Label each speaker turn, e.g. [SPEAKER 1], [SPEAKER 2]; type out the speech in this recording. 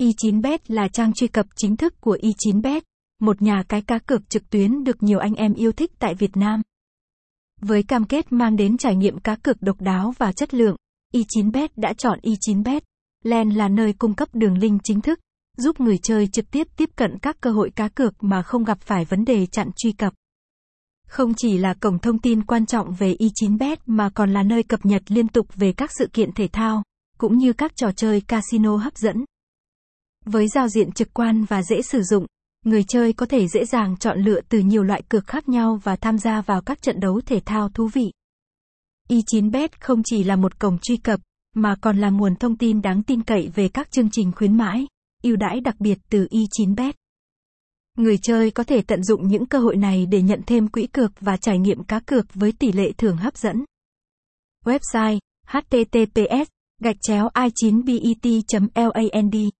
[SPEAKER 1] Y9bet là trang truy cập chính thức của Y9bet, một nhà cái cá cược trực tuyến được nhiều anh em yêu thích tại Việt Nam. Với cam kết mang đến trải nghiệm cá cược độc đáo và chất lượng, Y9bet đã chọn Y9bet. Len là nơi cung cấp đường link chính thức, giúp người chơi trực tiếp tiếp cận các cơ hội cá cược mà không gặp phải vấn đề chặn truy cập. Không chỉ là cổng thông tin quan trọng về Y9bet mà còn là nơi cập nhật liên tục về các sự kiện thể thao, cũng như các trò chơi casino hấp dẫn. Với giao diện trực quan và dễ sử dụng, người chơi có thể dễ dàng chọn lựa từ nhiều loại cược khác nhau và tham gia vào các trận đấu thể thao thú vị. E Y9bet không chỉ là một cổng truy cập, mà còn là nguồn thông tin đáng tin cậy về các chương trình khuyến mãi, ưu đãi đặc biệt từ e Y9bet. Người chơi có thể tận dụng những cơ hội này để nhận thêm quỹ cược và trải nghiệm cá cược với tỷ lệ thưởng hấp dẫn. Website https gạch chéo i9bet.land